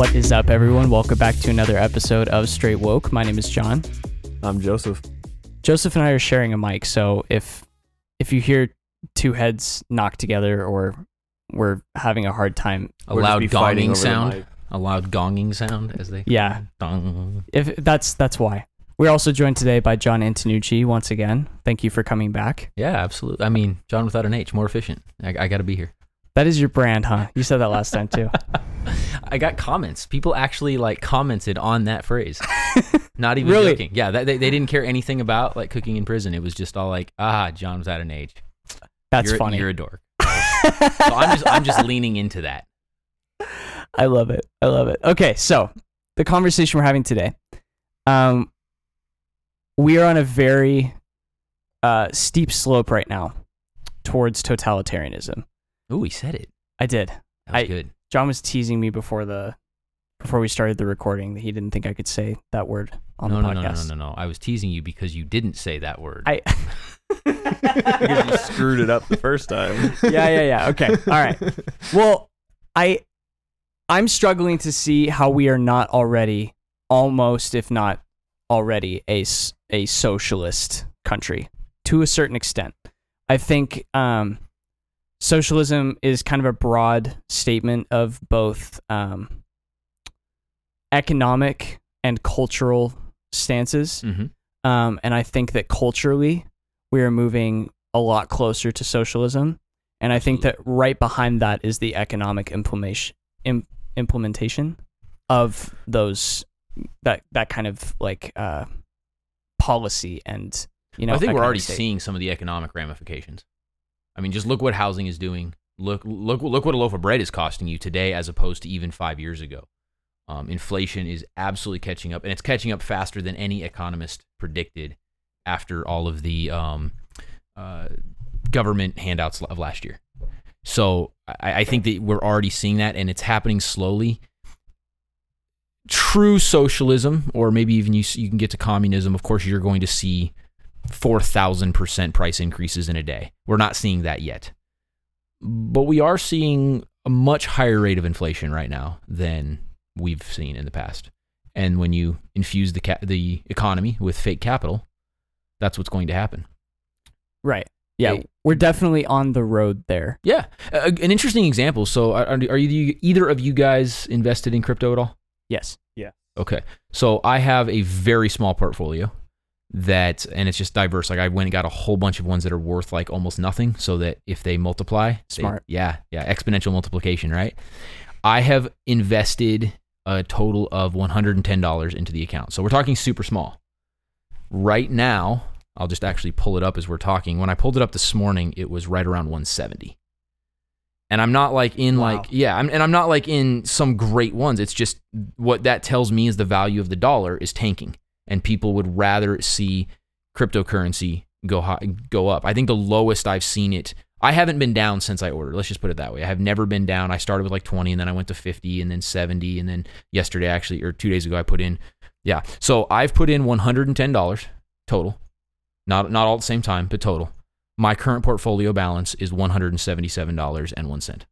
What is up, everyone? Welcome back to another episode of Straight Woke. My name is John. I'm Joseph. Joseph and I are sharing a mic, so if if you hear two heads knock together or we're having a hard time, A We'll loud gonging sound. A loud gonging sound as they yeah, dong. if that's that's why. We're also joined today by John Antonucci once again. Thank you for coming back. Yeah, absolutely. I mean, John without an H, more efficient. I, I got to be here. That is your brand, huh? You said that last time too. I got comments. People actually like commented on that phrase. Not even Really? joking. Yeah, that, they, they didn't care anything about like cooking in prison. It was just all like, ah, John was at an age. That's you're, funny. You're a dork. So I'm just I'm just leaning into that. I love it. I love it. Okay, so the conversation we're having today, um, we are on a very uh, steep slope right now towards totalitarianism. Ooh, he said it. I did. That was I- good. John was teasing me before the before we started the recording that he didn't think I could say that word on No, the no, no, podcast. no, no, no. I was teasing you because you didn't say that word. I Because you screwed it up the first time. yeah, yeah, yeah. Okay. All right. Well, I I'm struggling to see how we are not already almost if not already a a socialist country to a certain extent. I think um socialism is kind of a broad statement of both um economic and cultural stances. hmm Um, and I think that culturally, we are moving a lot closer to socialism. And I think that right behind that is the economic implementation implementation of those that that kind of like uh, policy and you know. I think we're already state. seeing some of the economic ramifications. I mean, just look what housing is doing. Look, look, look what a loaf of bread is costing you today, as opposed to even five years ago. Um, inflation is absolutely catching up, and it's catching up faster than any economist predicted after all of the um, uh, government handouts of last year. So I, I think that we're already seeing that, and it's happening slowly. True socialism, or maybe even you, you can get to communism. Of course, you're going to see four thousand percent price increases in a day. We're not seeing that yet, but we are seeing a much higher rate of inflation right now than we've seen in the past. And when you infuse the ca- the economy with fake capital, that's what's going to happen. right. Yeah, Hey. we're definitely on the road there. Yeah, a, an interesting example. So, are, are you either of you guys invested in crypto at all? Yes. Yeah. Okay. So I have a very small portfolio that, and it's just diverse. Like I went and got a whole bunch of ones that are worth like almost nothing so that if they multiply, they- Smart. yeah. Yeah. Exponential multiplication, right? I have invested a total of $110 into the account. So we're talking super small. Right now, I'll just actually pull it up as we're talking. When I pulled it up this morning, it was right around 170. And I'm not like in Wow. like yeah, I'm, and I'm not like in some great ones. It's just what that tells me is the value of the dollar is tanking, and people would rather see cryptocurrency go high, go up. I think the lowest I've seen it. I haven't been down since I ordered. Let's just put it that way. I have never been down. I started with like 20, and then I went to 50, and then 70, and then yesterday actually, or two days ago, I put in. Yeah, so I've put in 110 dollars total, not not all at the same time, but total. My current portfolio balance is 177 dollars and one cent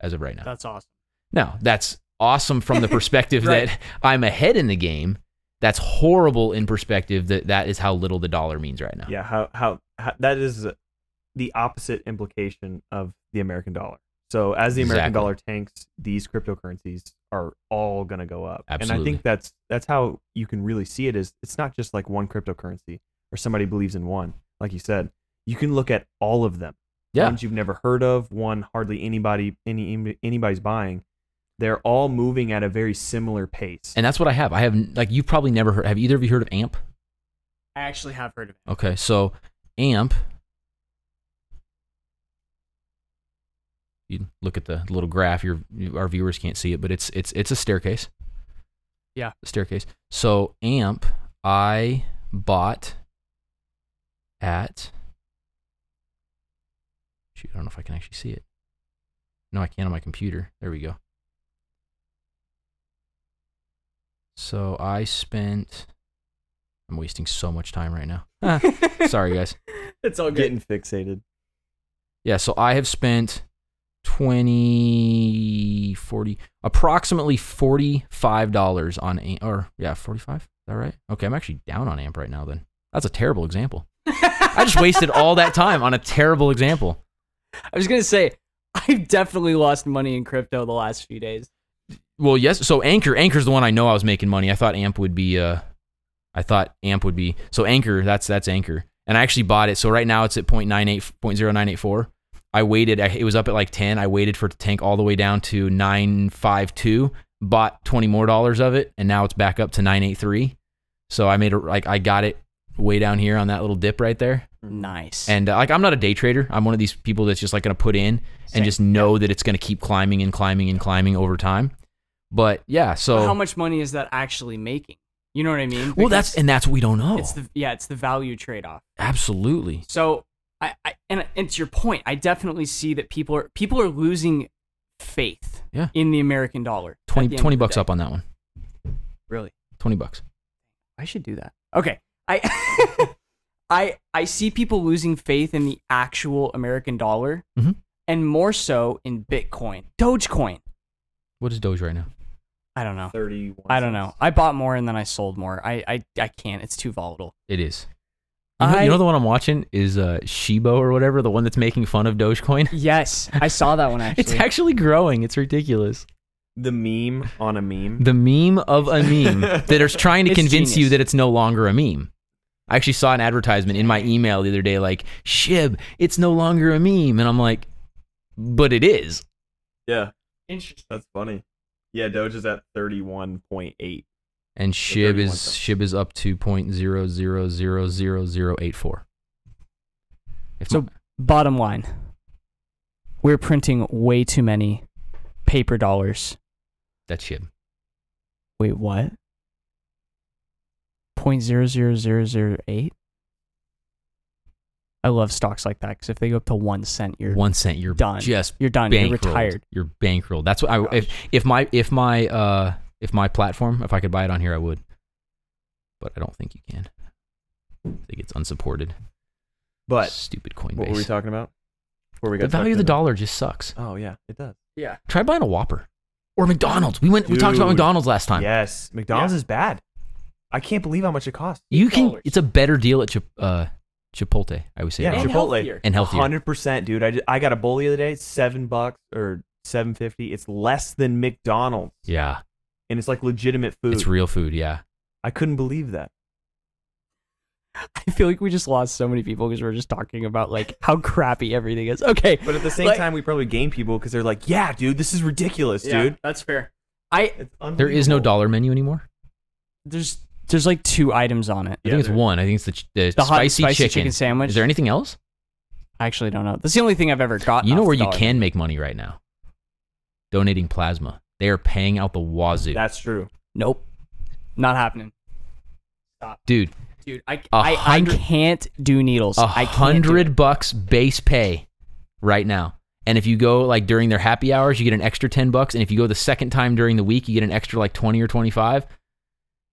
as of right now. That's awesome. Now, that's awesome from the perspective Right. that I'm ahead in the game. That's horrible in perspective that that is how little the dollar means right now. yeah, how, how how that is the opposite implication of the American dollar. So as the American Exactly. dollar tanks, these cryptocurrencies are all going to go up. Absolutely. And I think that's that's how you can really see it is it's not just like one cryptocurrency or somebody believes in one. Like you said, you can look at all of them. Yeah. Ones you've never heard of, one hardly anybody any anybody's buying. They're all moving at a very similar pace. And that's what I have. I have like you've probably never heard have either of you heard of AMP? I actually have heard of it. Okay, so AMP you look at the little graph your our viewers can't see it, but it's it's it's a staircase. Yeah. A staircase. So AMP I bought at shoot, I don't know if I can actually see it. No, I can't on my computer. There we go. So I spent I'm wasting so much time right now. Sorry guys. It's all good. Getting fixated. Yeah, so I have spent 20 40 approximately $45 on amp or yeah 45 is that right okay i'm actually down on amp right now then that's a terrible example i just wasted all that time on a terrible example I was gonna say I've definitely lost money in crypto the last few days. Well yes so Ankr Ankr's the one i know i was making money. I thought amp would be uh i thought amp would be so Ankr that's that's Ankr. And i actually bought it so right now it's at 0.98 0.0984 i waited I- it was up at like 10 i waited for it to tank all the way down to 952 bought 20 more dollars of it and now it's back up to 983 so i made a like i got it way down here on that little dip right there. Nice. and uh, like i'm not a day trader. I'm one of these people that's just like gonna put in Same. and just know that it's gonna keep climbing and climbing and climbing over time but yeah so how much money is that actually making? You know what I mean? well that's and that's what we don't know it's the yeah, it's the value trade off. absolutely So I, I and, and to your point, I definitely see that people are people are losing faith Yeah. in the American dollar. at 20, 20 bucks day. up on that one Really? 20 bucks I should do that. Okay. I I I see people losing faith in the actual American dollar Mhm. and more so in Bitcoin. Dogecoin. What is doge right now I don't know. Thirty. I don't know. I bought more and then I sold more. I I, I can't. It's too volatile. It is. You know, you know the one I'm watching is uh, Shibo or whatever, the one that's making fun of Dogecoin. Yes, I saw that one actually. It's actually growing. It's ridiculous. The meme on a meme. The meme of a meme that is trying to It's convince you that it's no longer a meme. I actually saw an advertisement in my email the other day, like Shib, it's no longer a meme, and I'm like, but it is. yeah, Interesting. that's funny. Yeah, Doge is at 31.8. And Shib is cents. Shib is up to point zero zero zero zero zero eight four. If So- my- Bottom line, we're printing way too many paper dollars. that's Shib. Wait, what? Point zero zero zero zero eight. I love stocks like that because if they go up to one cent, you're One cent, you're done. just you're done. bankrolled. You're retired. You're bankrolled. That's what I if if my if my uh if my platform if I could buy it on here I would, but I don't think you can. I think it's unsupported. But stupid Coinbase. what were we talking about? Before we got The value of the dollar just sucks. Oh yeah, it does. Yeah. Try buying a Whopper or McDonald's. We went. We talked about McDonald's last time. Yes, McDonald's is bad. I can't believe how much it costs. you can. It's a better deal at Chip, uh, Chipotle. I would say. Yeah. And Chipotle. healthier. and healthier. Hundred percent, dude. I, ju- I got a bowl the other day. Seven bucks or seven fifty. It's less than McDonald's, Yeah, and it's like legitimate food. it's real food. Yeah. I couldn't believe that. I feel like we just lost so many people because we're just talking about like how crappy everything is. Okay, But at the same Like- time, we probably gain people because they're like, "Yeah, dude, this is ridiculous, dude." that's fair. I There is no dollar menu anymore. there's there's like two items on it. I Yeah, think it's one. I think it's the, ch- the, The hot spicy, spicy chicken. chicken sandwich. Is there anything else? I actually don't know. That's the only thing I've ever gotten. You know off where the you dollar. can make money right now? Donating plasma. They are paying out the wazoo. That's true. Nope, not happening, Stop. Dude, dude. I I hundred- can't do needles. a I can't do hundred bucks base pay right now. And if you go like during their happy hours, you get an extra ten bucks. And if you go the second time during the week, you get an extra like twenty or twenty five.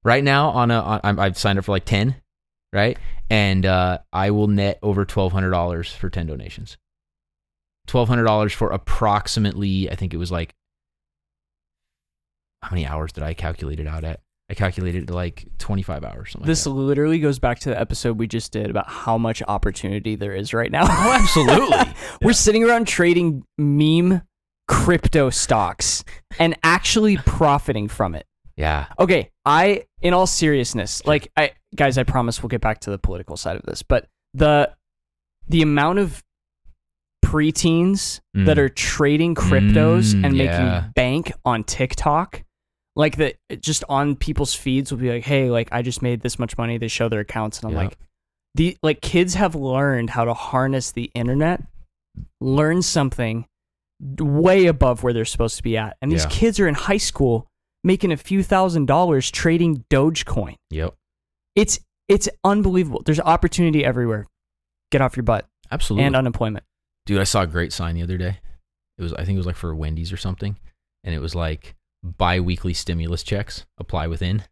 Right now, on a on, I'm, I've signed up for like ten, right? And uh, I will net over twelve hundred dollars for ten donations. Twelve hundred dollars for approximately, I think it was like how many hours did I calculate it out at? I calculated like twenty five hours. Something This like literally goes back to the episode we just did about how much opportunity there is right now. Oh, absolutely. We're sitting around trading meme crypto stocks and actually profiting from it. Yeah. Okay, I in all seriousness, like I guys, I promise we'll get back to the political side of this, but the the amount of preteens Mm. that are trading cryptos Mm, and making yeah. bank on TikTok, like that just on people's feeds will be like, "Hey, like I just made this much money." They show their accounts and I'm Yeah. like, the like kids have learned how to harness the internet, learn something way above where they're supposed to be at. And these Yeah. kids are in high school making a few thousand dollars trading Dogecoin. Yep. It's it's unbelievable. There's opportunity everywhere. Get off your butt. Absolutely. And unemployment. Dude, I saw a great sign the other day. It was I think it was like for Wendy's or something. And it was like bi-weekly stimulus checks apply within.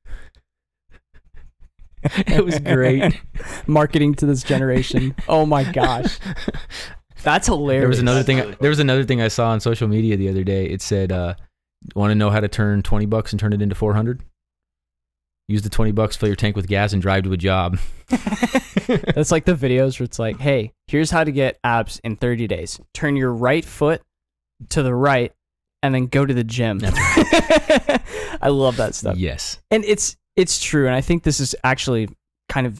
it was great. Marketing to this generation. Oh my gosh. That's hilarious. There was another thing. there was another thing I saw on social media the other day. It said, uh, "Want to know how to turn twenty bucks and turn it into 400? Use the twenty bucks, fill your tank with gas, and drive to a job." That's like the videos where it's like, hey, here's how to get abs in 30 days. Turn your right foot to the right and then go to the gym. That's I love that stuff. yes. And it's it's true. And I think this is actually kind of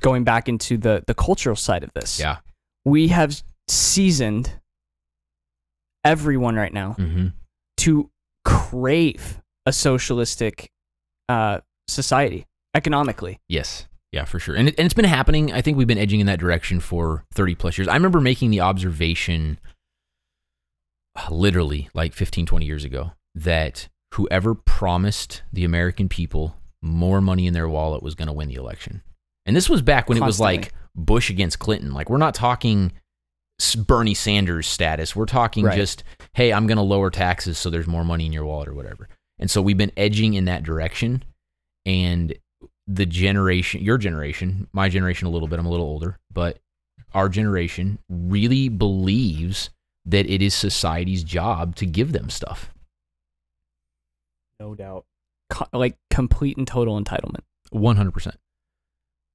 going back into the the cultural side of this. Yeah. We have seasoned everyone right now Mm-hmm. To crave a socialistic uh, society economically. Yes. Yeah, for sure. And, it, and it's been happening. I think we've been edging in that direction for 30 plus years. I remember making the observation literally like 15, 20 years ago that whoever promised the American people more money in their wallet was going to win the election. And this was back when it was like Bush against Clinton. Like, we're not talking Bernie Sanders status. We're talking Right. just, hey, I'm going to lower taxes so there's more money in your wallet or whatever. And so we've been edging in that direction. And the generation, your generation, my generation a little bit, I'm a little older, but our generation really believes that it is society's job to give them stuff. No doubt. Co- like complete and total entitlement. 100%.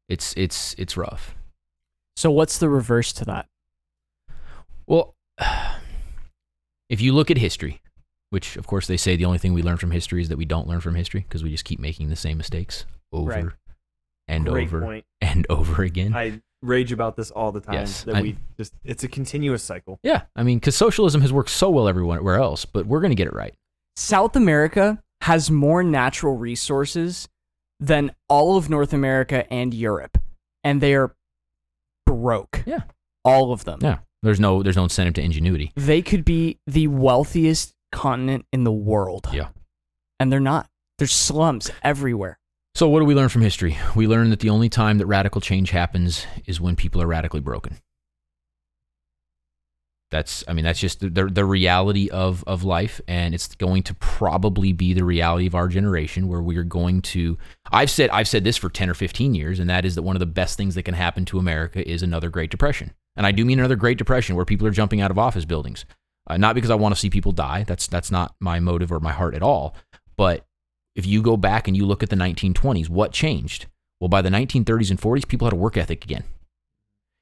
It's it's it's rough. So what's the reverse to that? Well, if you look at history, which of course they say the only thing we learn from history is that we don't learn from history because we just keep making the same mistakes over Right. and Great over point. and over again. I rage about this all the time. Yes, that I- we just it's a continuous cycle. yeah, I mean, because socialism has worked so well everywhere else, but we're going to get it right. South America has more natural resources than all of North America and Europe, and they are broke. Yeah. all of them. Yeah, there's no there's no incentive to ingenuity. They could be the wealthiest continent in the world. Yeah. and they're not. There's slums everywhere. So what do we learn from history? We learn that the only time that radical change happens is when people are radically broken. That's I mean that's just the, the, the reality of of life and it's going to probably be the reality of our generation where we are going to I've said I've said this for 10 or 15 years and that is that one of the best things that can happen to America is another Great Depression. And I do mean another Great Depression where people are jumping out of office buildings. Uh, not because I want to see people die. That's that's not my motive or my heart at all. But if you go back and you look at the 1920s, what changed? Well, by the 1930s and 40s, people had a work ethic again.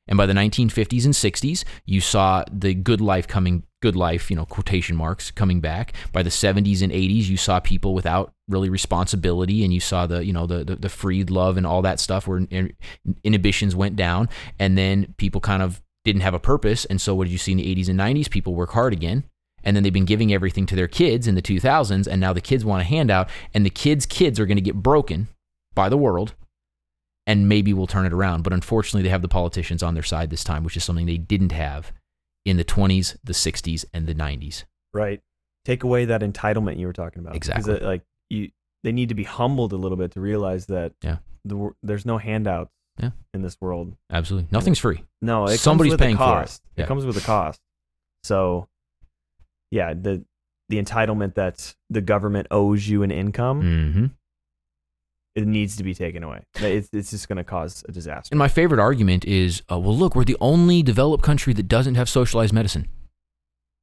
And by the 1950s and 60s, you saw the good life coming, good life, you know, quotation marks coming back. By the 70s and 80s, you saw people without really responsibility and you saw the, you know, the, the, the freed love and all that stuff where in- inhibitions went down. And then people kind of didn't have a purpose. And so what did you see in the 80s and 90s? People work hard again and then they've been giving everything to their kids in the 2000s and now the kids want a handout and the kids kids are going to get broken by the world and maybe we'll turn it around but unfortunately they have the politicians on their side this time which is something they didn't have in the 20s the 60s and the 90s Right. Take away that entitlement you were talking about uh, Exactly. it, like you, they need to be humbled a little bit to realize that Yeah. the, there's no handouts Yeah. in this world. absolutely nothing's free No, it Somebody's comes with paying a for it. Yeah. It comes with a cost. So, yeah, the the entitlement that the government owes you an income, mm-hmm. it needs to be taken away. It's, it's just going to cause a disaster. and my favorite argument is uh, well look we're the only developed country that doesn't have socialized medicine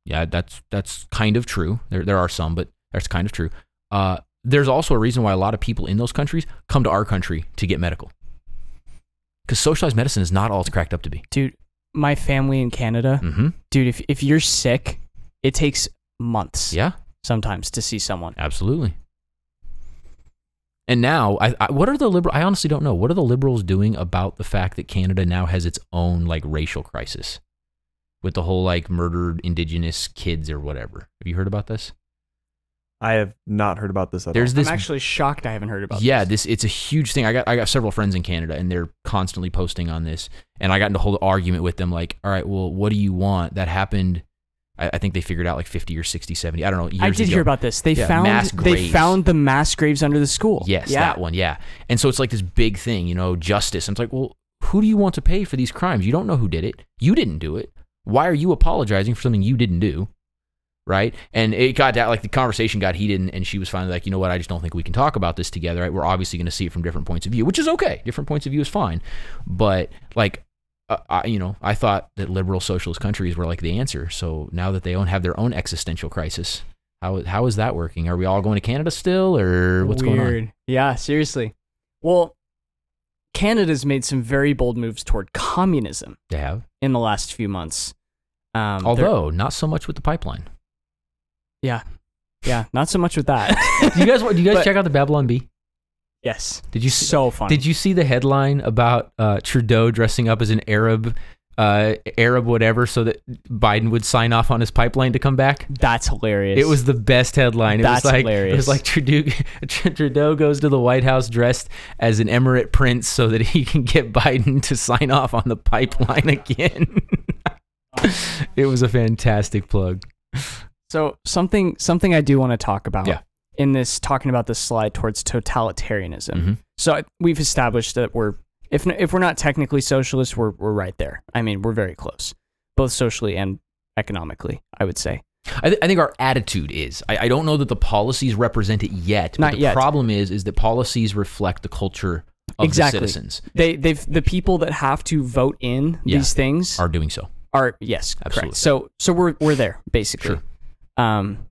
yeah that's that's kind of true there, there are some but that's kind of true uh, there's also a reason why a lot of people in those countries come to our country to get medical because socialized medicine is not all it's cracked up to be Dude, my family in Canada, mm-hmm. dude, if if you're sick, it takes months yeah sometimes to see someone. Absolutely. And now, I, I, what are the liberal? I honestly don't know. What are the liberals doing about the fact that Canada now has its own like racial crisis with the whole like murdered Indigenous kids or whatever? Have you heard about this? I have not heard about this at There's all. this. I'm actually shocked I haven't heard about this. yeah, this. this it's a huge thing. I got I got several friends in Canada, and they're constantly posting on this. And I got into a whole argument with them, like, all right, well, what do you want? That happened. I, I think they figured out like 50 or 60, 70. I don't know. Years I did ago. hear about this. They Yeah, found mass they graves. found the mass graves under the school. Yes, yeah. that one. Yeah. And so it's like this big thing, you know, justice. And it's like, well, who do you want to pay for these crimes? You don't know who did it. You didn't do it. Why are you apologizing for something you didn't do? Right. And it got that, like, the conversation got heated, and, and she was finally like, you know what? I just don't think we can talk about this together. Right. We're obviously going to see it from different points of view, which is okay. Different points of view is fine. But, like, uh, I, you know, I thought that liberal socialist countries were like the answer. So now that they don't have their own existential crisis, how how is that working? Are we all going to Canada still, or what's Weird. going on? Yeah, seriously. Well, Canada's made some very bold moves toward communism They have, in the last few months. Um, although not so much with the pipeline. Yeah, yeah, not so much with that. do you guys do you guys But- check out the Babylon Bee? yes, Did you see, so funny. did you see the headline about uh, Trudeau dressing up as an Arab, uh, Arab whatever, so that Biden would sign off on his pipeline to come back? That's hilarious. It was the best headline. It That's was like it hilarious. was like Trudeau, Trudeau goes to the White House dressed as an emirate prince so that he can get Biden to sign off on the pipeline again. it was a fantastic plug. So something something I do want to talk about Yeah. in this talking about this slide towards totalitarianism. Mhm. So I- we've established that we're if if we're not technically socialist, we're we're right there. I mean, we're very close, both socially and economically. I would say. I, th- I think our attitude is. I, I don't know that the policies represent it yet. But Not the yet. problem is, is that policies reflect the culture of Exactly. the citizens They they've the people that have to vote in Yeah. these things are doing so. are yes Absolutely. correct. So so we're we're there basically. Sure. Um,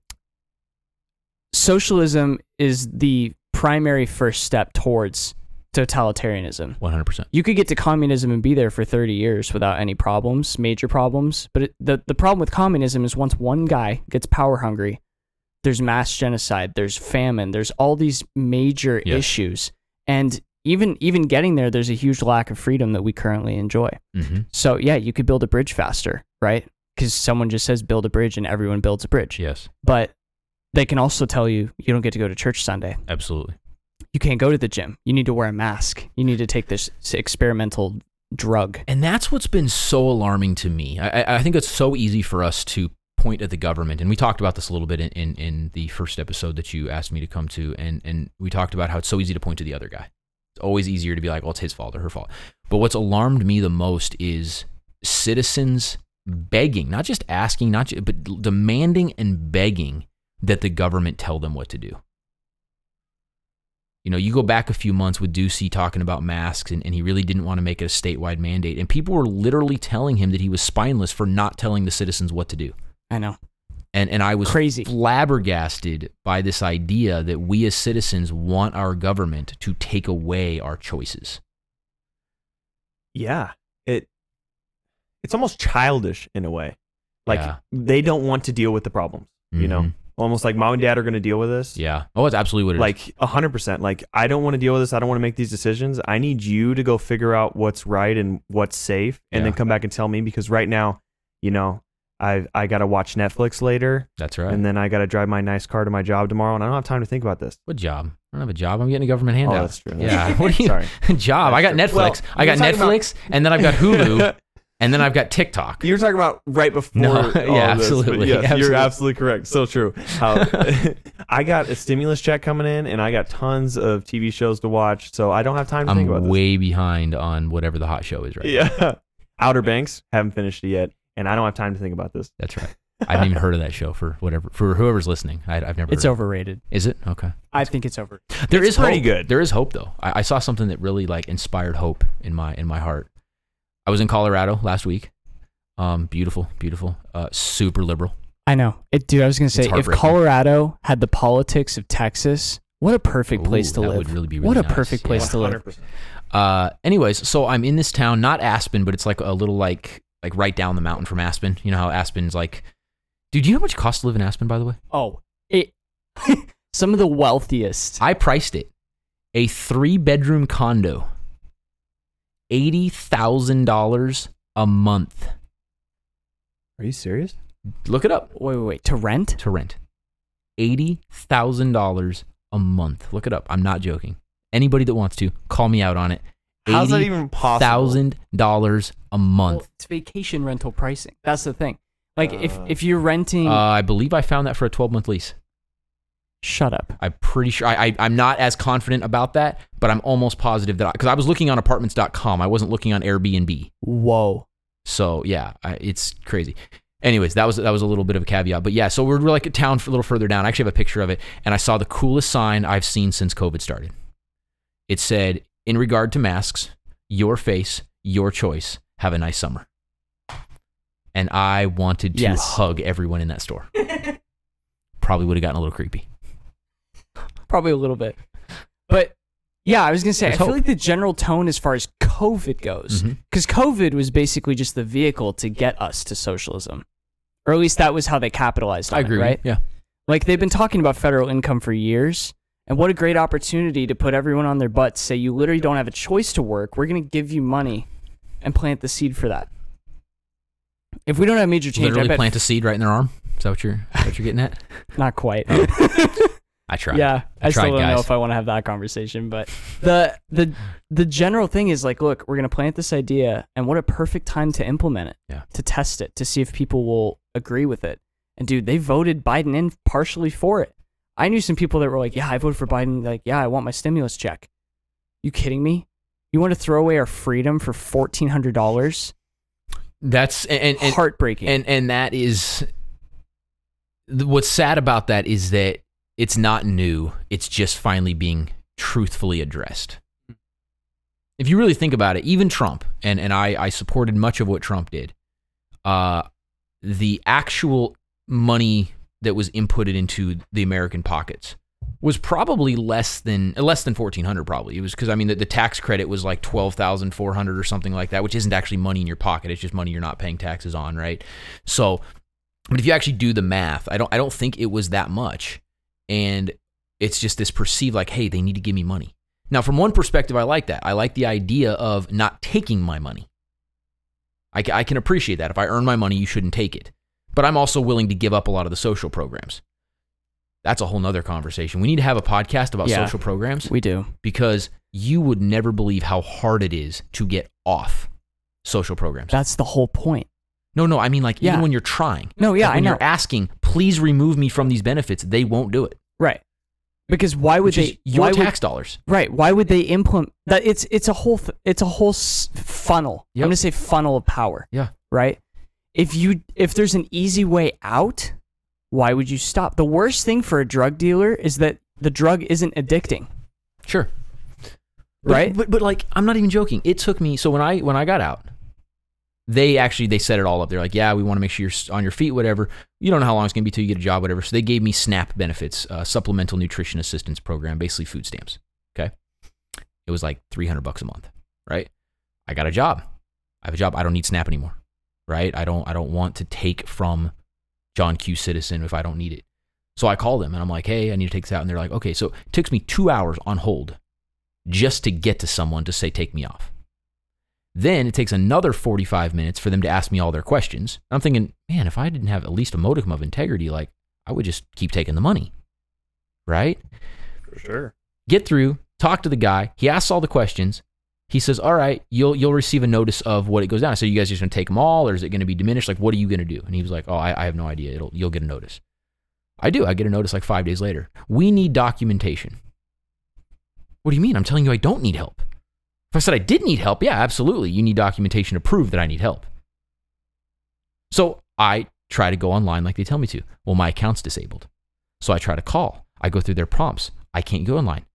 socialism is the primary first step towards totalitarianism. One hundred percent. You could get to communism and be there for 30 years without any problems, major problems. But it, the the problem with communism is once one guy gets power hungry, there's mass genocide, there's famine, there's all these major Yes. issues, and even even getting there, there's a huge lack of freedom that we currently enjoy. Mm-hmm. So yeah, you could build a bridge faster, right? Because someone just says build a bridge and everyone builds a bridge. Yes, But they can also tell you you don't get to go to church Sunday. absolutely. You can't go to the gym. You need to wear a mask. You need to take this experimental drug. And that's what's been so alarming to me. I, I- I think it's so easy for us to point at the government, and we talked about this a little bit in, in, in the first episode that you asked me to come to, and, and we talked about how it's so easy to point to the other guy. It's always easier to be like, well, it's his fault or her fault. But what's alarmed me the most is citizens begging, not just asking, not just, but demanding and begging that the government tell them what to do. You know, you go back a few months with Ducey talking about masks, and, and he really didn't want to make it a statewide mandate. And people were literally telling him that he was spineless for not telling the citizens what to do. I know. And, and I was Crazy. flabbergasted by this idea that we as citizens want our government to take away our choices. Yeah. It it's almost childish in a way. Like Yeah. they don't want to deal with the problems. You know? Mhm. Almost like mom and dad are gonna deal with this. Yeah. Oh, it's absolutely what it is. Like a hundred percent. Like I don't want to deal with this. I don't want to make these decisions. I need you to go figure out what's right and what's safe, and then come back and tell me because right now, you know, I I gotta watch Netflix later, That's right. and then I gotta drive my nice car to my job tomorrow, and I don't have time to think about this. what job? I don't have a job. I'm getting a government Handout. that's true. Yeah. What do you? Sorry. job. I got That's Netflix. true. Well, I got you're talking about- Netflix, and then I've got Hulu, and then I've got TikTok. You're talking about right before. No, all yeah, of this, absolutely, yes, absolutely. You're absolutely correct. So true. How I got a stimulus check coming in, and I got tons of TV shows to watch, so I don't have time to think about I'm this. way behind on whatever the hot show is right now. Yeah. Outer Banks haven't finished it yet, and I don't have time to think about this. That's right. I haven't even heard of that show for whatever for whoever's listening. I, I've never. It's heard of overrated. it. Is it okay? I think it's over. There It's is pretty hope. good. There is hope though. I, I saw something that really like inspired hope in my in my heart. I was in Colorado last week. Um, beautiful, beautiful. Uh, super liberal. I know. It, dude, I was gonna say if. Colorado had the politics of Texas, what a perfect place to that live. would really be what a nice. perfect place Yeah. to live. Uh, anyways, so I'm in this town, not Aspen, but it's like a little like like right down the mountain from Aspen. You know how Aspen's like. Dude, do you know how much it costs to live in Aspen? By the way, Oh, it. some of the wealthiest. I priced it. A three bedroom condo. Eighty thousand dollars a month. Are you serious? Look it up Wait, wait, wait. To rent? to rent. Eighty thousand dollars a month. Look it up. I'm not joking. Anybody that wants to, call me out on it. How's that even possible? Thousand dollars a month. Well, it's vacation rental pricing. That's the thing. Like if Uh, if you're renting, Uh, I believe I found that for a 12 month lease. Shut up. I'm pretty sure. I, I, I'm not as confident about that, but I'm almost positive that because I, was looking on apartments.com. I wasn't looking on Airbnb. Whoa. So yeah, I, it's crazy. Anyways, that was that was a little bit of a caveat, but yeah. So we're like a town a little further down. I actually have a picture of it, and I saw the coolest sign I've seen since COVID started. It said, "In regard to masks, your face, your choice. have a nice summer. And I wanted to Yes. hug everyone in that store. Probably would have gotten a little creepy. Probably a little bit. But yeah, I was gonna say I There's feel like the general tone as far as COVID goes, mm-hmm. because COVID was basically just the vehicle to get us to socialism, or at least that was how they capitalized on I agree. it, with right? Yeah. Like they've been talking about federal income for years, and what a great opportunity to put everyone on their butts. Say you literally don't have a choice to work. We're gonna give you money, and plant the seed for that. If we don't have major change, I Literally bet plant a seed right in their arm. Is that what you're, is that what you're getting at? not quite. Oh. I tried. Yeah, I, still tried, don't know if I want to have that conversation, but the the the general thing is like, look, we're gonna plant this idea, and what a perfect time to implement it, Yeah. to test it, to see if people will agree with it. And dude, they voted Biden in partially for it. I knew some people that were like, yeah, I voted for Biden. Like, yeah, I want my stimulus check. You kidding me? You want to throw away our freedom for fourteen hundred dollars? That's and and, Heartbreaking. and and that is what's sad about that is that it's not new. It's just finally being truthfully addressed. If you really think about it even trump and and i i supported much of what trump did uh the actual money that was inputted into the american pockets was probably less than less than 1400 probably. It was because i mean the, the tax credit was like 12400 or something like that which isn't actually money in your pocket. It's just money you're not paying taxes on right? So but if you actually do the math i don't i don't think it was that much and it's just this perceived like hey they need to give me money now from one perspective i like that i like the idea of not taking my money I, I can appreciate that if i earn my money you shouldn't take it but i'm also willing to give up a lot of the social programs that's a whole nother conversation we need to have a podcast about Yeah. social programs we do. because you would never believe how hard it is to get off social programs. That's the whole point. No, no, I mean like Yeah. even when you're trying. No, yeah, Like, I when know. you're asking, please remove me from these benefits, they won't do it. Right. Because why would Which they? your why would- tax dollars. Right. Why would they implement that? It's it's a whole it's a whole funnel. Yep. I'm gonna say funnel of power. Yeah. Right. If you if there's an easy way out, why would you stop? The worst thing for a drug dealer is that the drug isn't addicting. Sure. But- Right? But, but like I'm not even joking. It took me so when I when I got out, they actually they set it all up. They're like, yeah, we want to make sure you're on your feet, whatever. You don't know how long it's gonna be till you get a job, whatever. So they gave me SNAP benefits, uh, supplemental nutrition assistance program, basically food stamps. Okay, it was like 300 bucks a month. Right? I got a job. I have a job. I don't need SNAP anymore. Right? I don't I don't want to take from John Q. Citizen if I don't need it. So I call them and I'm like, hey, I need to take this out. And they're like, okay. So it takes me two hours on hold just to get to someone to say, take me off. Then it takes another 45 minutes for them to ask me all their questions. I'm thinking, man, if I didn't have at least a modicum of integrity, like I would just keep taking the money. Right? For sure. Get through, talk to the guy. He asks all the questions. He says, all right, you'll, you'll receive a notice of what it goes down. So you guys just going to take them all or is it going to be diminished? Like, what are you going to do? And he was like, oh, I, I have no idea. It'll, you'll get a notice. I do. I get a notice like five days later. We need documentation. What do you mean? I'm telling you I don't need help. If I said I did need help, yeah, absolutely. You need documentation to prove that I need help. So I try to go online like they tell me to. Well, my account's disabled. So I try to call. I go through their prompts. I can't go online.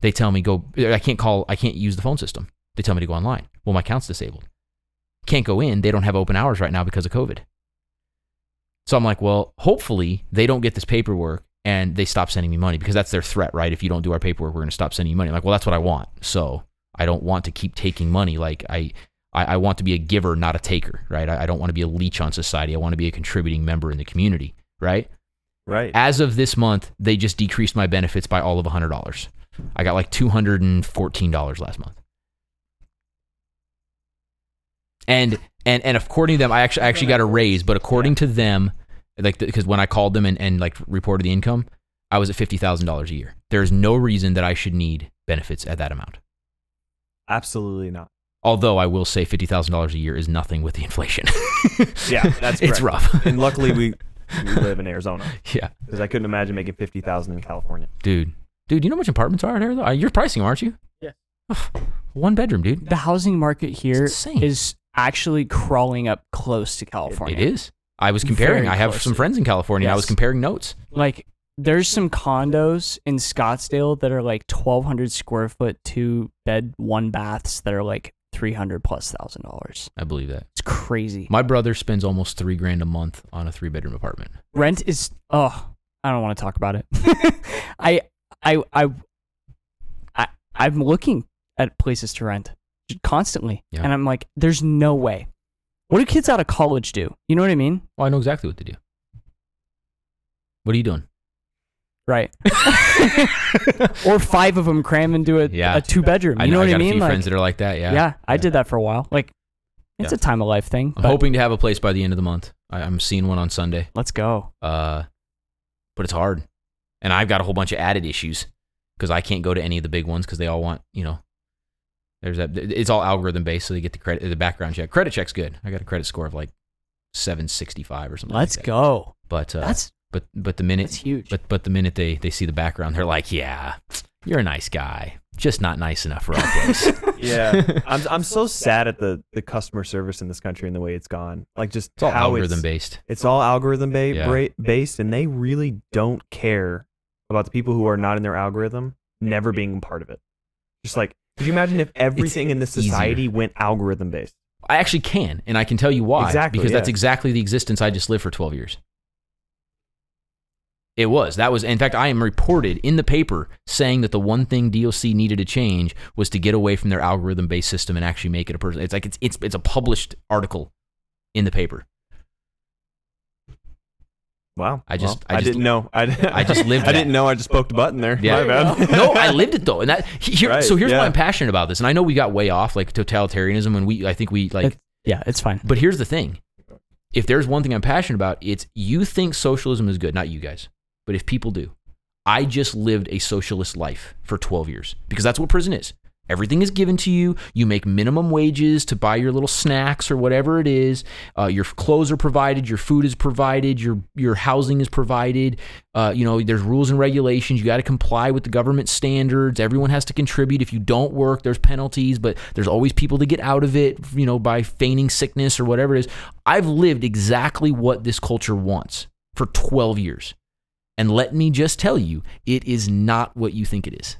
They tell me go I can't call, I can't use the phone system. They tell me to go online. Well, my account's disabled. Can't go in. They don't have open hours right now because of COVID. So I'm like, well, hopefully they don't get this paperwork and they stop sending me money because that's their threat, right? If you don't do our paperwork, we're going to stop sending you money. I'm like, well, that's what I want. So I don't want to keep taking money. Like I, I, I want to be a giver, not a taker, right? I, I don't want to be a leech on society. I want to be a contributing member in the community, right? Right. As of this month, they just decreased my benefits by all of $100. I got like $214 last month. And and and according to them, I actually I actually got a raise, but according to them, like because when I called them and, and like reported the income, I was at fifty thousand dollars a year. There is no reason that I should need benefits at that amount. Absolutely not. Although I will say fifty thousand dollars a year is nothing with the inflation. Yeah, that's it's correct. rough. And luckily, we we live in Arizona yeah, because I couldn't imagine making fifty thousand in California. dude, dude, you know how much apartments are out here? Though? Uh, You're pricing, them, aren't you? Yeah. One bedroom, dude. The housing market here It's insane. is actually crawling up close to California. It is. I was comparing. Very I have some closely. friends in California. I was comparing notes. Like there's some condos in Scottsdale that are like 1200 square foot, two bed, one baths that are like three hundred plus thousand dollars. I believe that. It's crazy. My brother spends almost three grand a month on a three bedroom apartment. Rent is oh, I don't want to talk about it. I I I I I'm looking at places to rent constantly, Yeah. and I'm like, there's no way. What do kids out of college do? You know what I mean? Well, I know exactly what to do. What are you doing? Right. or five of them cram into a, Yeah. a two bedroom. You I know, what I got mean? a few Like, friends that are like that. Yeah. yeah, I did that for a while. Like, it's Yeah. a time of life thing. I'm but hoping to have a place by the end of the month. I, I'm seeing one on Sunday. Let's go. Uh, but it's hard, and I've got a whole bunch of added issues because I can't go to any of the big ones because they all want you know. There's that. It's all algorithm based, so they get the credit, the background check. Credit check's good. I got a credit score of like 765 or something. Let's like that. go. But uh, That's but but the minute that's huge. but but the minute they they see the background, they're like, yeah, you're a nice guy, just not nice enough for our place. Yeah, I'm I'm so sad at the the customer service in this country and the way it's gone. Like just It's all how algorithm it's, based. It's all algorithm ba- Yeah. bra- based, and they really don't care about the people who are not in their algorithm never being part of it. Just like, could you imagine if everything in this easier. society went algorithm based? I actually can, and I can tell you why. Exactly, because that's exactly the existence I just lived for 12 years. It was. That was, in fact, I am reported in the paper saying that the one thing DOC needed to change was to get away from their algorithm based system and actually make it a person. It's like it's, it's, it's a published article in the paper. Wow. I just- Well, I I, just- didn't know. I, I just lived I didn't know. I just poked a button there. Yeah. My bad. no, I lived it though, and that here. Right, so here's why. I'm passionate about this, and I know we got way off like totalitarianism, and we I think we like It- yeah, it's fine. But here's the thing. If there's one thing I'm passionate about, it's you think socialism is good, not you guys. But if people do, I just lived a socialist life for 12 years because that's what prison is. Everything is given to you. You make minimum wages to buy your little snacks or whatever it is. Uh, your clothes are provided. Your food is provided. Your your housing is provided. Uh, you know, there's rules and regulations. You got to comply with the government standards. Everyone has to contribute. If you don't work, there's penalties, but there's always people to get out of it. You know, by feigning sickness or whatever it is. I've lived exactly what this culture wants for 12 years, and let me just tell you, it is not what you think it is.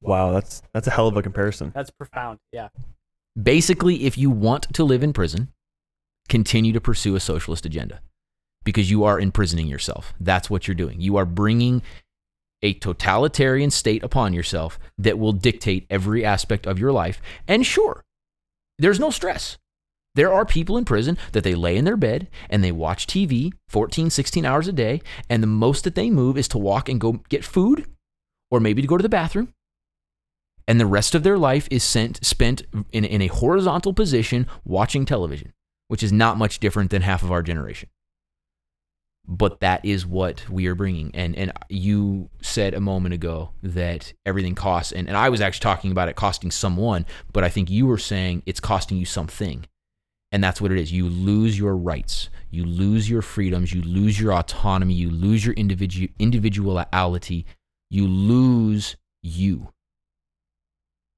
Wow, that's that's a hell of a comparison. That's profound. Yeah. basically, if you want to live in prison, continue to pursue a socialist agenda because you are imprisoning yourself. That's what you're doing. You are bringing a totalitarian state upon yourself that will dictate every aspect of your life. And sure, there's no stress. There are people in prison that they lay in their bed and they watch TV 14, 16 hours a day, and the most that they move is to walk and go get food or maybe to go to the bathroom and the rest of their life is sent, spent in, in a horizontal position watching television, which is not much different than half of our generation. But that is what we are bringing. And, and you said a moment ago that everything costs, and, and I was actually talking about it costing someone, but I think you were saying it's costing you something. And that's what it is. You lose your rights, you lose your freedoms, you lose your autonomy, you lose your individu- individuality, you lose you.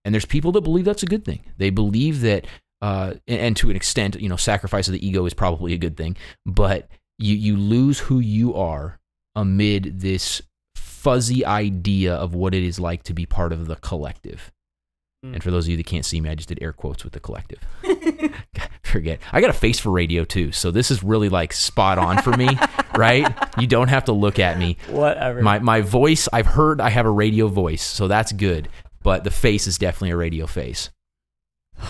And there's people that believe that's a good thing. They believe that, uh, and, and to an extent, you know, sacrifice of the ego is probably a good thing, but you, you lose who you are amid this fuzzy idea of what it is like to be part of the collective. Mm. And for those of you that can't see me, I just did air quotes with the collective. Forget. I got a face for radio too, so this is really like spot on for me, right? You don't have to look at me. Whatever. My my voice, I've heard I have a radio voice, so that's good. But the face is definitely a radio face.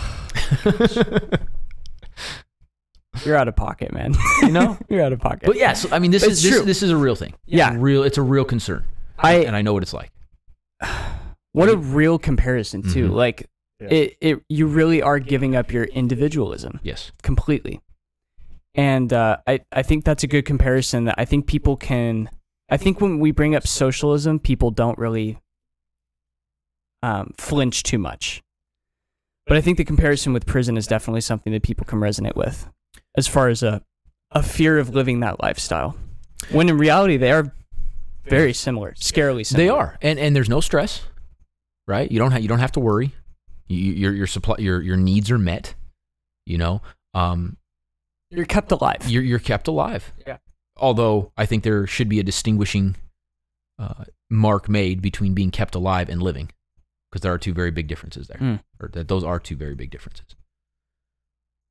You're out of pocket, man. You know? You're out of pocket. But yeah, so, I mean, this is this, this is a real thing. It's Yeah. real. It's a real concern, I and I know what it's like. what a real comparison too. Mhm. Like Yeah. it, it you really are giving up your individualism Yes. completely. And uh, I, I think that's a good comparison that I think people can I think when we bring up socialism, people don't really um, flinch too much. But I think the comparison with prison is definitely something that people can resonate with as far as a, a fear of living that lifestyle. When in reality, they are very similar, scarily similar. They are, and and there's no stress, right? You don't have you don't have to worry. You, your your supply your your needs are met. You know, um, You're kept alive. you're you're kept alive. Yeah. Although I think there should be a distinguishing uh, mark made between being kept alive and living. because there are two very big differences there, Mm. or that those are two very big differences.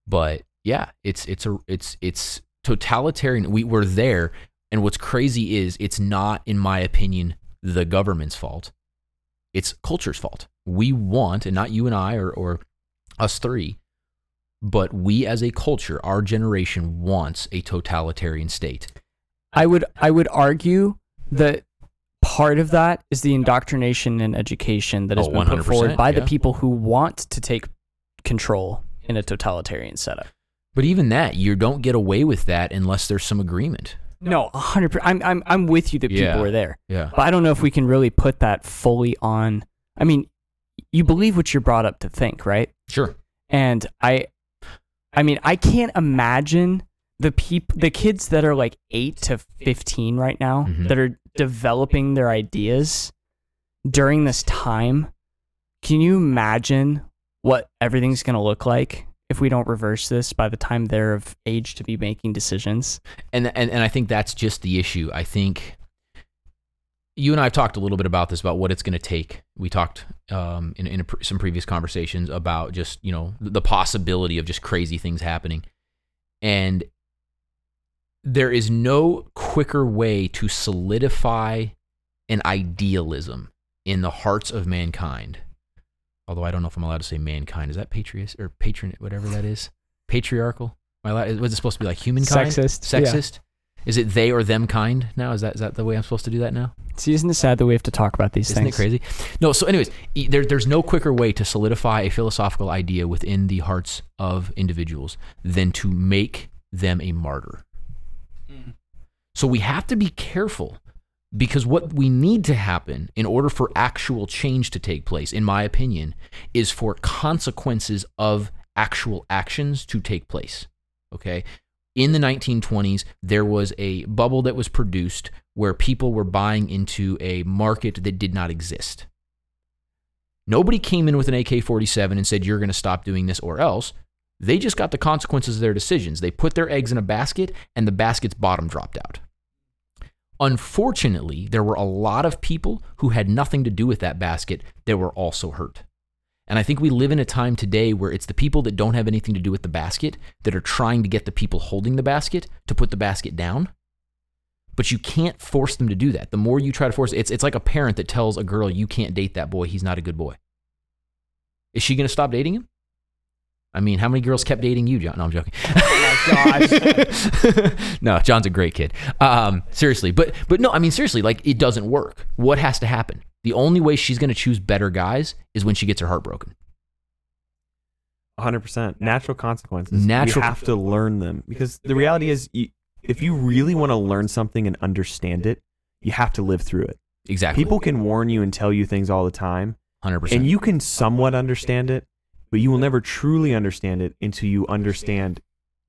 But yeah, it's it's a it's it's totalitarian. We we're there, and what's crazy is it's not, in my opinion, the government's fault. It's culture's fault. We want, and not you and I or or us three, but we as a culture, our generation wants a totalitarian state. I would I would argue that part of that is the indoctrination and education that has Oh, been put forward by the people who want to take control in a totalitarian setup. But even that, you don't get away with that unless there's some agreement. No, hundred percent. I'm I'm I'm with you that Yeah. people are there, Yeah. but I don't know if we can really put that fully on. I mean, you believe what you're brought up to think, right? Sure. And I, I mean, I can't imagine the peop the kids that are like eight to fifteen right now Mhm. that are developing their ideas during this time. Can you imagine what everything's gonna look like if we don't reverse this by the time they're of age to be making decisions? and and and I think that's just the issue. I think you and I have talked a little bit about this about what it's going to take. We talked um, in in a, pre- some previous conversations about just you know the possibility of just crazy things happening, and there is no quicker way to solidify an idealism in the hearts of mankind. Although I don't know if I'm allowed to say mankind. Is that patriot or patron, whatever that is? Patriarchal? Am I allowed, was it supposed to be like humankind? Sexist, yeah. Sexist? Is it they or them kind now? Is that is that the way I'm supposed to do that now? See, isn't it sad that we have to talk about these things? Isn't it crazy? No. So, anyways, there, there's no quicker way to solidify a philosophical idea within the hearts of individuals than to make them a martyr. Mm. So we have to be careful because what we need to happen in order for actual change to take place, in my opinion, is for consequences of actual actions to take place. Okay. In the 1920s, there was a bubble that was produced where people were buying into a market that did not exist. Nobody came in with an AK 47 and said, You're going to stop doing this or else. They just got the consequences of their decisions. They put their eggs in a basket and the basket's bottom dropped out. Unfortunately, there were a lot of people who had nothing to do with that basket that were also hurt. And I think we live in a time today where it's the people that don't have anything to do with the basket that are trying to get the people holding the basket to put the basket down. But you can't force them to do that. The more you try to force it's it's like a parent that tells a girl you can't date that boy, he's not a good boy. Is she going to stop dating him? I mean, how many girls kept dating you, John? No, I'm joking. No, John's a great kid. Um, seriously, but but no, I mean seriously, like it doesn't work. What has to happen? The only way she's going to choose better guys is when she gets her heart broken. 100% natural consequences Natural- you have to learn them because the reality is you, if you really want to learn something and understand it you have to live through it Exactly. people can warn you and tell you things all the time hundred percent. and you can somewhat understand it but you will never truly understand it until you understand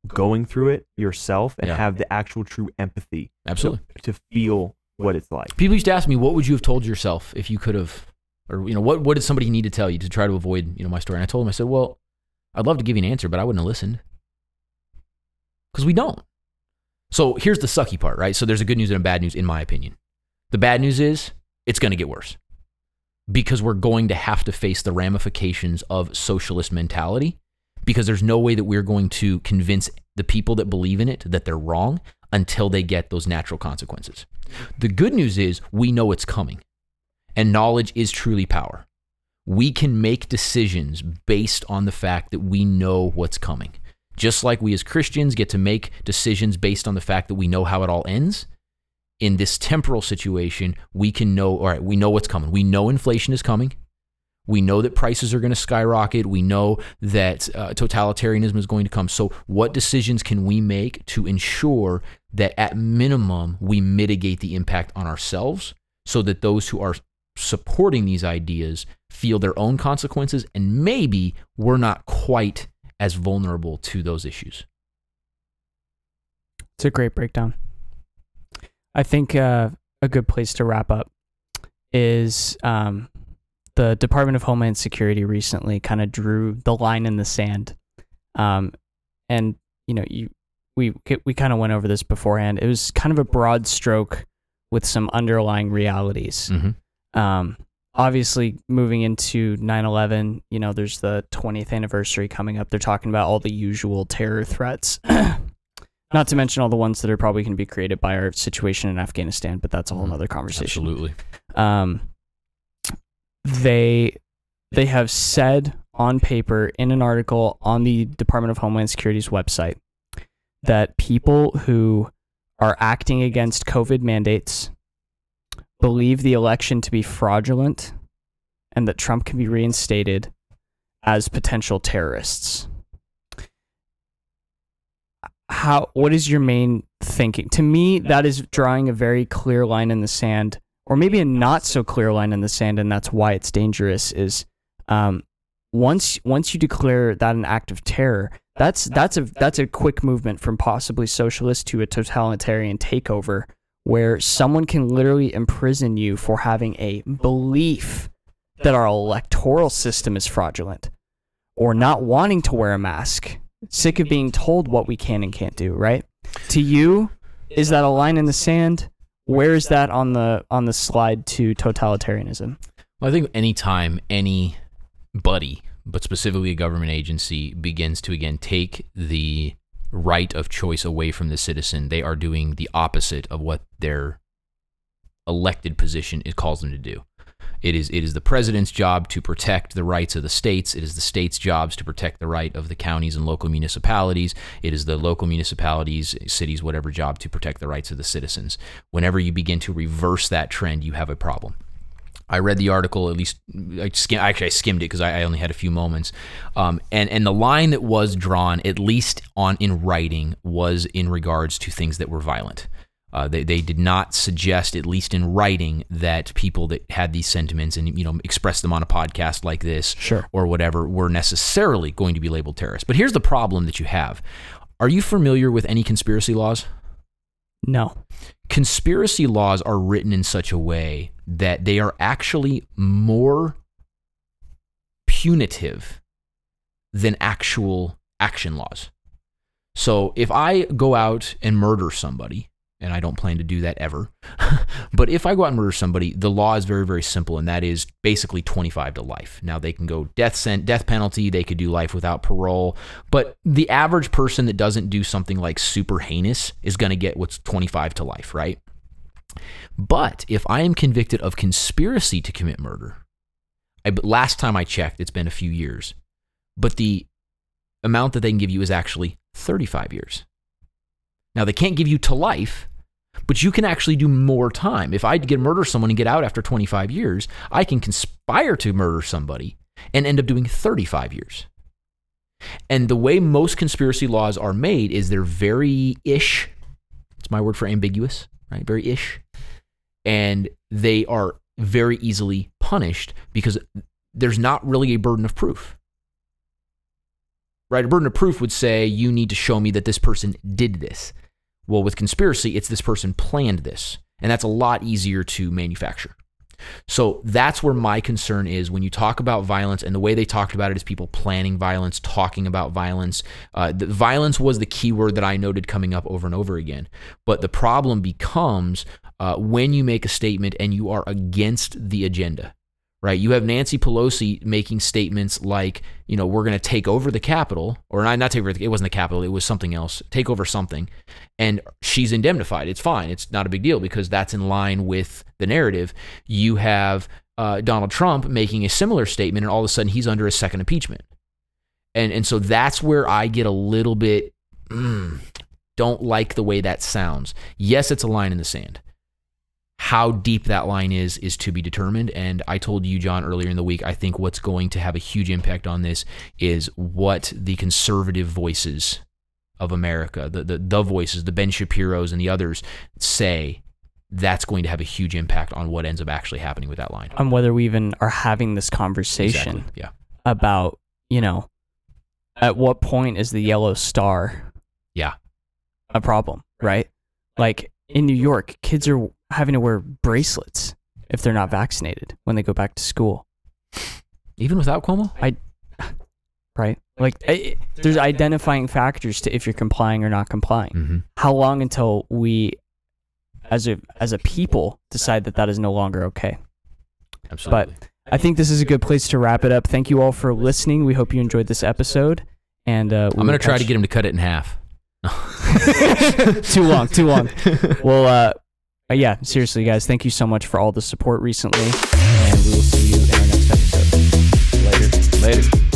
going through it yourself and Yeah. have the actual true empathy Absolutely. to feel what it's like People used to ask me, "What would you have told yourself if you could have, or you know, what what did somebody need to tell you to try to avoid you know my story?" And I told them, I said, "Well, I'd love to give you an answer, but I wouldn't have listened because we don't." So here's the sucky part, right? So there's a good news and a bad news, in my opinion. The bad news is it's going to get worse because we're going to have to face the ramifications of socialist mentality because there's no way that we're going to convince the people that believe in it that they're wrong until they get those natural consequences. The good news is we know it's coming, and knowledge is truly power. We can make decisions based on the fact that we know what's coming. Just like we as Christians get to make decisions based on the fact that we know how it all ends, in this temporal situation, we can know, all right, we know what's coming. We know inflation is coming. We know that prices are going to skyrocket. We know that uh, totalitarianism is going to come. So, what decisions can we make to ensure that at minimum we mitigate the impact on ourselves so that those who are supporting these ideas feel their own consequences and maybe we're not quite as vulnerable to those issues? It's a great breakdown. I think uh, a good place to wrap up is um, the Department of Homeland Security recently kind of drew the line in the sand, um, and you know you we we kind of went over this beforehand. It was kind of a broad stroke with some underlying realities. Mm-hmm. Um, obviously moving into 9/11, you know, there's the 20th anniversary coming up. They're talking about all the usual terror threats. Not to mention all the ones that are probably going to be created by our situation in Afghanistan, but that's a whole Mhm. other conversation. Absolutely. um, they they have said on paper in an article on the Department of Homeland Security's website that people who are acting against COVID mandates believe the election to be fraudulent and that Trump can be reinstated as potential terrorists. How what is your main thinking? To me, that is drawing a very clear line in the sand or maybe a not so clear line in the sand, and that's why it's dangerous. Is um, once once you declare that an act of terror, that's that's a that's a quick movement from possibly socialist to a totalitarian takeover, where someone can literally imprison you for having a belief that our electoral system is fraudulent, or not wanting to wear a mask, sick of being told what we can and can't do. Right? To you, is that a line in the sand? Where is that on the on the slide to totalitarianism? Well, I think anytime anybody, but specifically a government agency, begins to again take the right of choice away from the citizen, they are doing the opposite of what their elected position it calls them to do. It is it is the president's job to protect the rights of the states. It is the states' jobs to protect the right of the counties and local municipalities. It is the local municipalities, cities, whatever job to protect the rights of the citizens. Whenever you begin to reverse that trend, you have a problem. I read the article at least. I skim, actually I skimmed it because I, I only had a few moments, um, and and the line that was drawn, at least on in writing, was in regards to things that were violent. Uh, they, they did not suggest, at least in writing, that people that had these sentiments and you know expressed them on a podcast like this Sure. or whatever were necessarily going to be labeled terrorists. But here's the problem that you have: Are you familiar with any conspiracy laws? No. conspiracy laws are written in such a way that they are actually more punitive than actual action laws. So if I go out and murder somebody, and I don't plan to do that ever, but if I go out and murder somebody, the law is very, very simple, and that is basically 25 to life. Now they can go death sent, death penalty, they could do life without parole, but the average person that doesn't do something like super heinous is going to get what's 25 to life, right? But if I am convicted of conspiracy to commit murder, I, last time I checked, it's been a few years, but the amount that they can give you is actually 35 years. Now, they can't give you to life, but you can actually do more time. If I get murder someone and get out after 25 years, I can conspire to murder somebody and end up doing 35 years. And the way most conspiracy laws are made is they're very ish. It's my word for ambiguous, right? Very ish. And they are very easily punished because there's not really a burden of proof. Right? A burden of proof would say you need to show me that this person did this. Well, with conspiracy, it's this person planned this. And that's a lot easier to manufacture. So that's where my concern is when you talk about violence, and the way they talked about it is people planning violence, talking about violence. Uh, the violence was the key word that I noted coming up over and over again. But the problem becomes uh, when you make a statement and you are against the agenda, right? You have Nancy Pelosi making statements like, you know, we're going to take over the Capitol, or not, not take over, it wasn't the Capitol, it was something else, take over something. And she's indemnified. It's fine. It's not a big deal because that's in line with the narrative. You have uh, Donald Trump making a similar statement, and all of a sudden he's under a second impeachment. And, and so that's where I get a little bit, mm, don't like the way that sounds. Yes, it's a line in the sand how deep that line is is to be determined and i told you john earlier in the week i think what's going to have a huge impact on this is what the conservative voices of america the the, the voices the ben shapiro's and the others say that's going to have a huge impact on what ends up actually happening with that line On whether we even are having this conversation Exactly. yeah about, you know, at what point is the yellow star yeah a problem, right? Like in New York, kids are having to wear bracelets if they're not vaccinated when they go back to school, even without cuomo I right? Like i there's identifying factors to if you're complying or not complying. mm-hmm. How long until we as a as a people decide that that is no longer okay? Absolutely. But I think this is a good place to wrap it up. Thank you all for listening. We hope you enjoyed this episode. And uh, I'm gonna try to get him to cut it in half. too long, too long. Well, uh, uh, yeah, seriously, guys, thank you so much for all the support recently. And we will see you in our next episode. Later. Later.